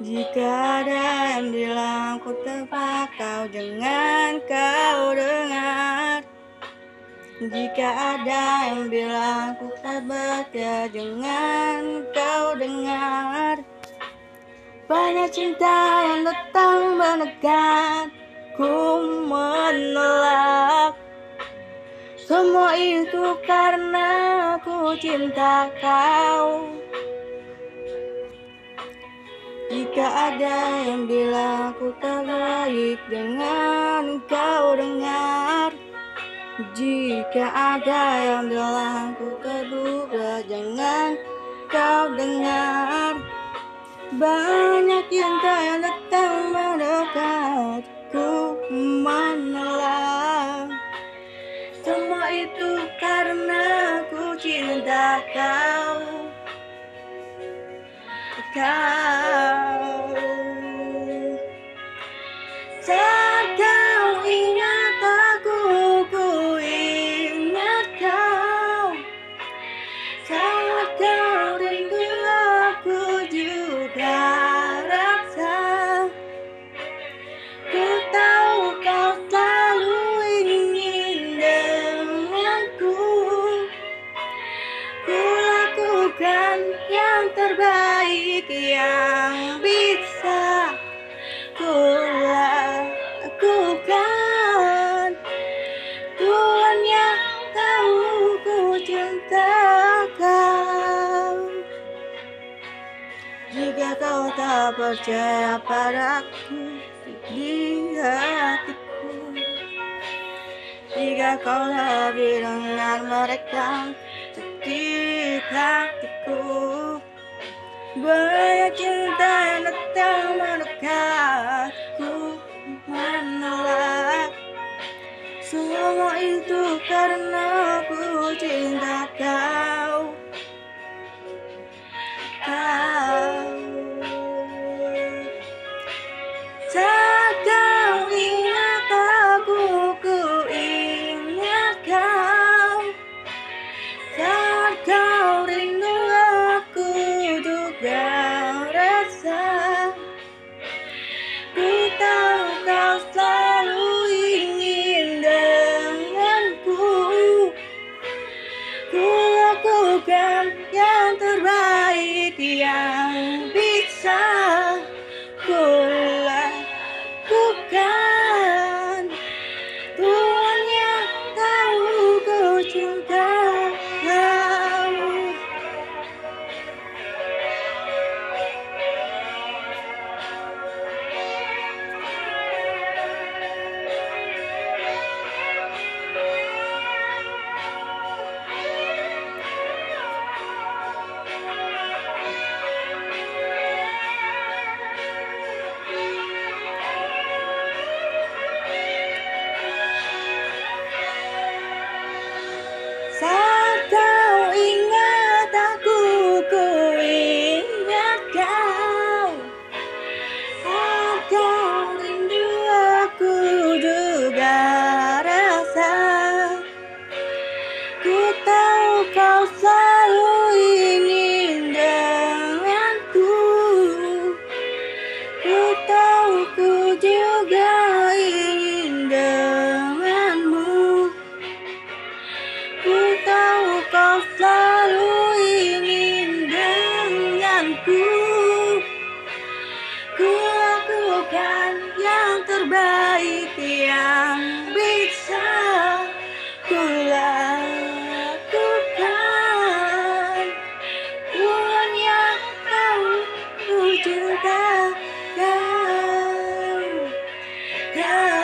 Jika ada yang bilang ku tebak kau jangan kau dengar. Jika ada yang bilang ku tak bahagia jangan kau dengar. Banyak cinta yang datang menekan ku menolak. Semua itu karena ku cinta kau jika ada yang bilang aku tak baik Jangan kau dengar Jika ada yang bilang aku terduga Jangan kau dengar. Banyak yang datang mendekat Ku menolak Semua itu karena ku cinta kau. Kau lakukan yang terbaik yang bisa ku lakukan Tuhan yang tahu ku cinta kau Jika kau tak percaya padaku di hatiku Jika kau lebih dengan mereka sakit hatiku. Banyak cinta yang datang mendekatku menolak Semua itu karena selalu ingin denganku. Ku lakukan yang terbaik yang bisa ku lakukan Tuhan yang tahu ku cinta kau Kau